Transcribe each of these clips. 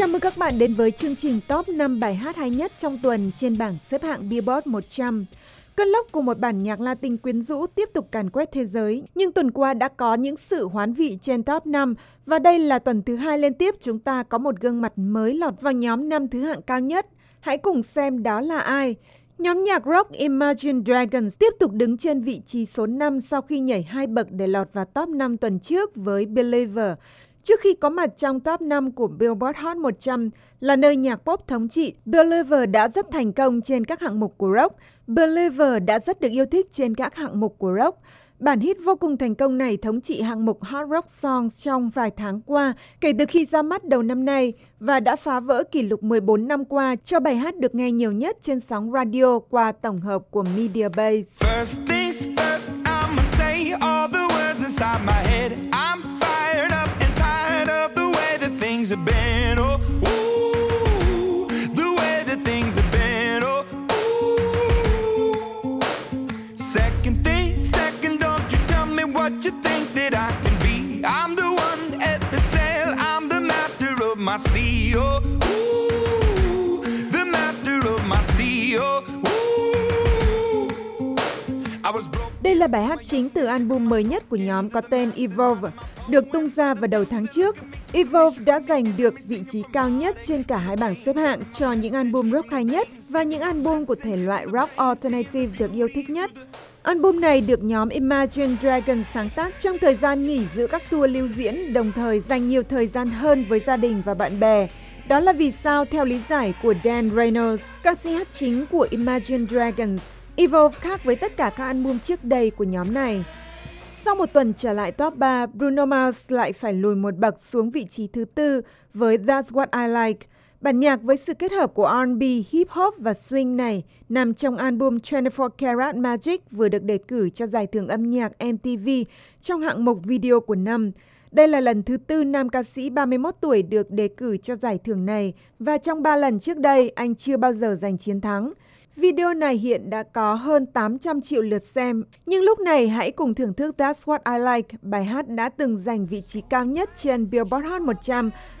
Chào mừng các bạn đến với chương trình top 5 bài hát hay nhất trong tuần trên bảng xếp hạng Billboard 100. Cơn lốc của một bản nhạc Latin quyến rũ tiếp tục càn quét thế giới, nhưng tuần qua đã có những sự hoán vị trên top 5 và đây là tuần thứ hai liên tiếp chúng ta có một gương mặt mới lọt vào nhóm năm thứ hạng cao nhất. Hãy cùng xem đó là ai. Nhóm nhạc rock Imagine Dragons tiếp tục đứng trên vị trí số 5 sau khi nhảy hai bậc để lọt vào top 5 tuần trước với Believer. Trước khi có mặt trong top 5 của Billboard Hot 100 là nơi nhạc pop thống trị, Believer đã rất thành công trên các hạng mục của rock. Believer đã rất được yêu thích trên các hạng mục của rock. Bản hit vô cùng thành công này thống trị hạng mục Hot Rock Songs trong vài tháng qua kể từ khi ra mắt đầu năm nay và đã phá vỡ kỷ lục 14 năm qua cho bài hát được nghe nhiều nhất trên sóng radio qua tổng hợp của Media Base. First things first, I'ma say all the words inside my head. I my sea. Oh, ooh, the master of my sea. Oh, ooh. I was broke. Đây là bài hát chính từ album mới nhất của nhóm có tên Evolve, được tung ra vào đầu tháng trước. Evolve đã giành được vị trí cao nhất trên cả hai bảng xếp hạng cho những album rock hay nhất và những album của thể loại rock alternative được yêu thích nhất. Album này được nhóm Imagine Dragons sáng tác trong thời gian nghỉ giữa các tour lưu diễn, đồng thời dành nhiều thời gian hơn với gia đình và bạn bè. Đó là vì sao, theo lý giải của Dan Reynolds, ca sĩ hát chính của Imagine Dragons, Evolve khác với tất cả các album trước đây của nhóm này. Sau một tuần trở lại top 3, Bruno Mars lại phải lùi một bậc xuống vị trí thứ tư với That's What I Like. Bản nhạc với sự kết hợp của R&B, hip hop và swing này nằm trong album 24 Karat Magic vừa được đề cử cho giải thưởng âm nhạc MTV trong hạng mục video của năm. Đây là lần thứ tư nam ca sĩ 31 tuổi được đề cử cho giải thưởng này và trong ba lần trước đây anh chưa bao giờ giành chiến thắng. Video này hiện đã có hơn 800 triệu lượt xem. Nhưng lúc này hãy cùng thưởng thức That's What I Like, bài hát đã từng giành vị trí cao nhất trên Billboard Hot 100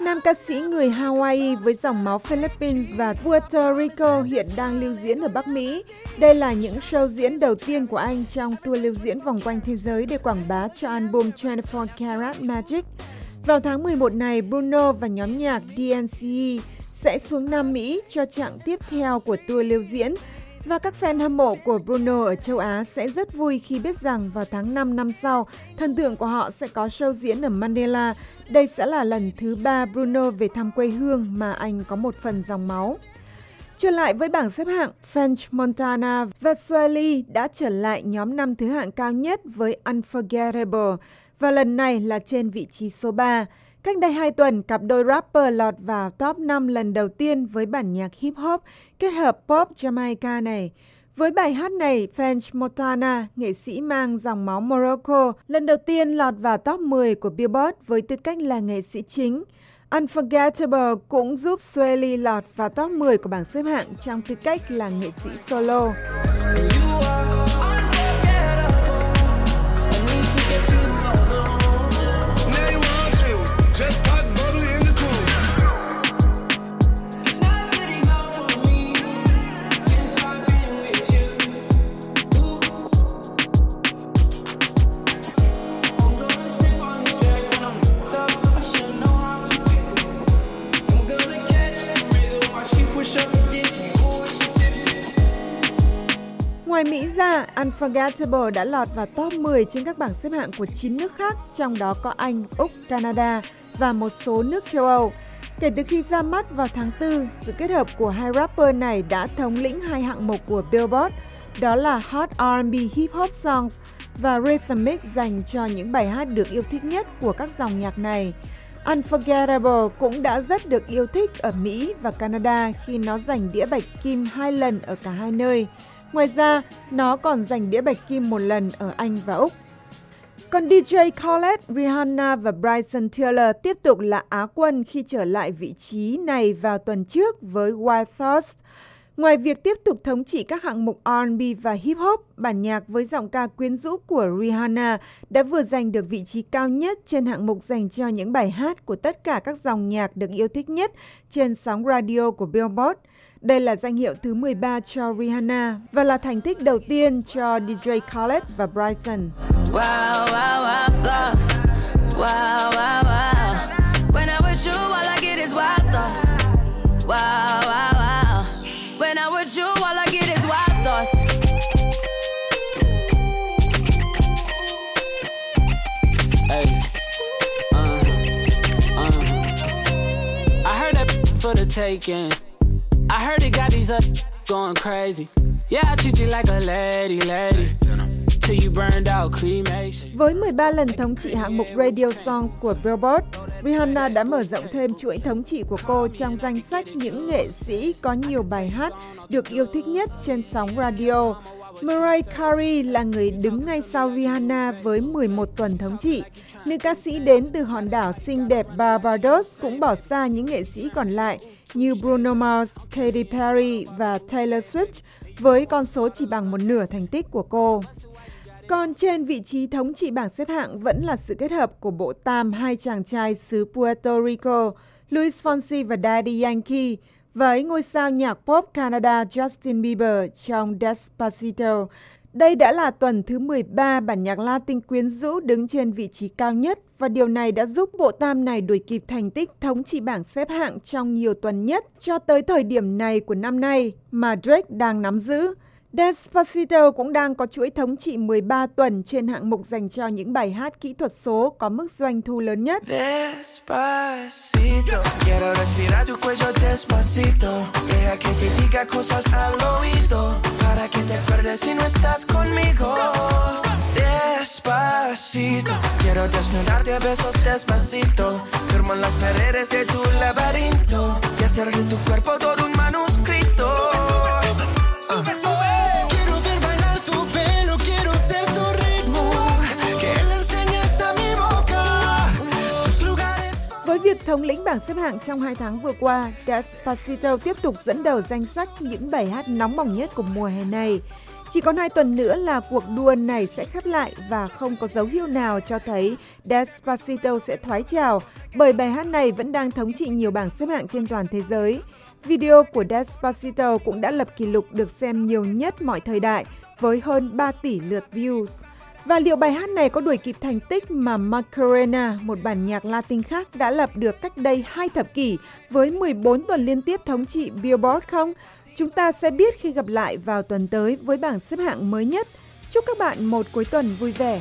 Nam ca sĩ người Hawaii với dòng máu Philippines và Puerto Rico hiện đang lưu diễn ở Bắc Mỹ. Đây là những show diễn đầu tiên của anh trong tour lưu diễn vòng quanh thế giới để quảng bá cho album 24 Karat Magic. Vào tháng 11 này, Bruno và nhóm nhạc DNCE sẽ xuống Nam Mỹ cho trạng tiếp theo của tour lưu diễn. Và các fan hâm mộ của Bruno ở châu Á sẽ rất vui khi biết rằng vào tháng 5 năm sau, thần tượng của họ sẽ có show diễn ở Mandela. Đây sẽ là lần thứ ba Bruno về thăm quê hương mà anh có một phần dòng máu. Trở lại với bảng xếp hạng, French Montana và Swelly đã trở lại nhóm năm thứ hạng cao nhất với Unforgettable và lần này là trên vị trí số 3. Cách đây 2 tuần, cặp đôi rapper lọt vào top 5 lần đầu tiên với bản nhạc hip hop kết hợp pop Jamaica này. Với bài hát này, French Montana, nghệ sĩ mang dòng máu Morocco, lần đầu tiên lọt vào top 10 của Billboard với tư cách là nghệ sĩ chính. Unforgettable cũng giúp Swelly lọt vào top 10 của bảng xếp hạng trong tư cách là nghệ sĩ solo. Ngoài Mỹ ra, Unforgettable đã lọt vào top 10 trên các bảng xếp hạng của 9 nước khác, trong đó có Anh, Úc, Canada và một số nước châu Âu. Kể từ khi ra mắt vào tháng 4, sự kết hợp của hai rapper này đã thống lĩnh hai hạng mục của Billboard, đó là Hot R&B Hip Hop Songs và Rhythmic dành cho những bài hát được yêu thích nhất của các dòng nhạc này. Unforgettable cũng đã rất được yêu thích ở Mỹ và Canada khi nó giành đĩa bạch kim hai lần ở cả hai nơi. Ngoài ra, nó còn giành đĩa bạch kim một lần ở Anh và Úc. Còn DJ Khaled, Rihanna và Bryson Tiller tiếp tục là Á quân khi trở lại vị trí này vào tuần trước với Wild Thoughts. Ngoài việc tiếp tục thống trị các hạng mục R&B và hip hop, bản nhạc với giọng ca quyến rũ của Rihanna đã vừa giành được vị trí cao nhất trên hạng mục dành cho những bài hát của tất cả các dòng nhạc được yêu thích nhất trên sóng radio của Billboard. Đây là danh hiệu thứ 13 cho Rihanna và là thành tích đầu tiên cho DJ Khaled và Bryson. Wow, wow, wow. Wow, wow, wow. For the taking. I heard it got these up going crazy. Yeah, I treat you like a lady, lady. Với 13 lần thống trị hạng mục Radio Songs của Billboard, Rihanna đã mở rộng thêm chuỗi thống trị của cô trong danh sách những nghệ sĩ có nhiều bài hát được yêu thích nhất trên sóng radio. Mariah Carey là người đứng ngay sau Rihanna với 11 tuần thống trị. Nữ ca sĩ đến từ hòn đảo xinh đẹp Barbados cũng bỏ xa những nghệ sĩ còn lại như Bruno Mars, Katy Perry và Taylor Swift với con số chỉ bằng một nửa thành tích của cô. Còn trên vị trí thống trị bảng xếp hạng vẫn là sự kết hợp của bộ tam hai chàng trai xứ Puerto Rico, Luis Fonsi và Daddy Yankee, với ngôi sao nhạc pop Canada Justin Bieber trong Despacito. Đây đã là tuần thứ 13 bản nhạc Latin quyến rũ đứng trên vị trí cao nhất và điều này đã giúp bộ tam này đuổi kịp thành tích thống trị bảng xếp hạng trong nhiều tuần nhất cho tới thời điểm này của năm nay mà Drake đang nắm giữ. Despacito cũng đang có chuỗi thống trị 13 tuần trên hạng mục dành cho những bài hát kỹ thuật số có mức doanh thu lớn nhất. Despacito, quiero desnudarte besos despacito, firmo las paredes de tu laberinto y hacer de tu cuerpo todo un manuscrito. Thống lĩnh bảng xếp hạng trong hai tháng vừa qua, Despacito tiếp tục dẫn đầu danh sách những bài hát nóng bỏng nhất của mùa hè này. Chỉ còn hai tuần nữa là cuộc đua này sẽ khép lại và không có dấu hiệu nào cho thấy Despacito sẽ thoái trào bởi bài hát này vẫn đang thống trị nhiều bảng xếp hạng trên toàn thế giới. Video của Despacito cũng đã lập kỷ lục được xem nhiều nhất mọi thời đại với hơn 3 tỷ lượt views. Và liệu bài hát này có đuổi kịp thành tích mà Macarena, một bản nhạc Latin khác đã lập được cách đây hai thập kỷ với 14 tuần liên tiếp thống trị Billboard không? Chúng ta sẽ biết khi gặp lại vào tuần tới với bảng xếp hạng mới nhất. Chúc các bạn một cuối tuần vui vẻ.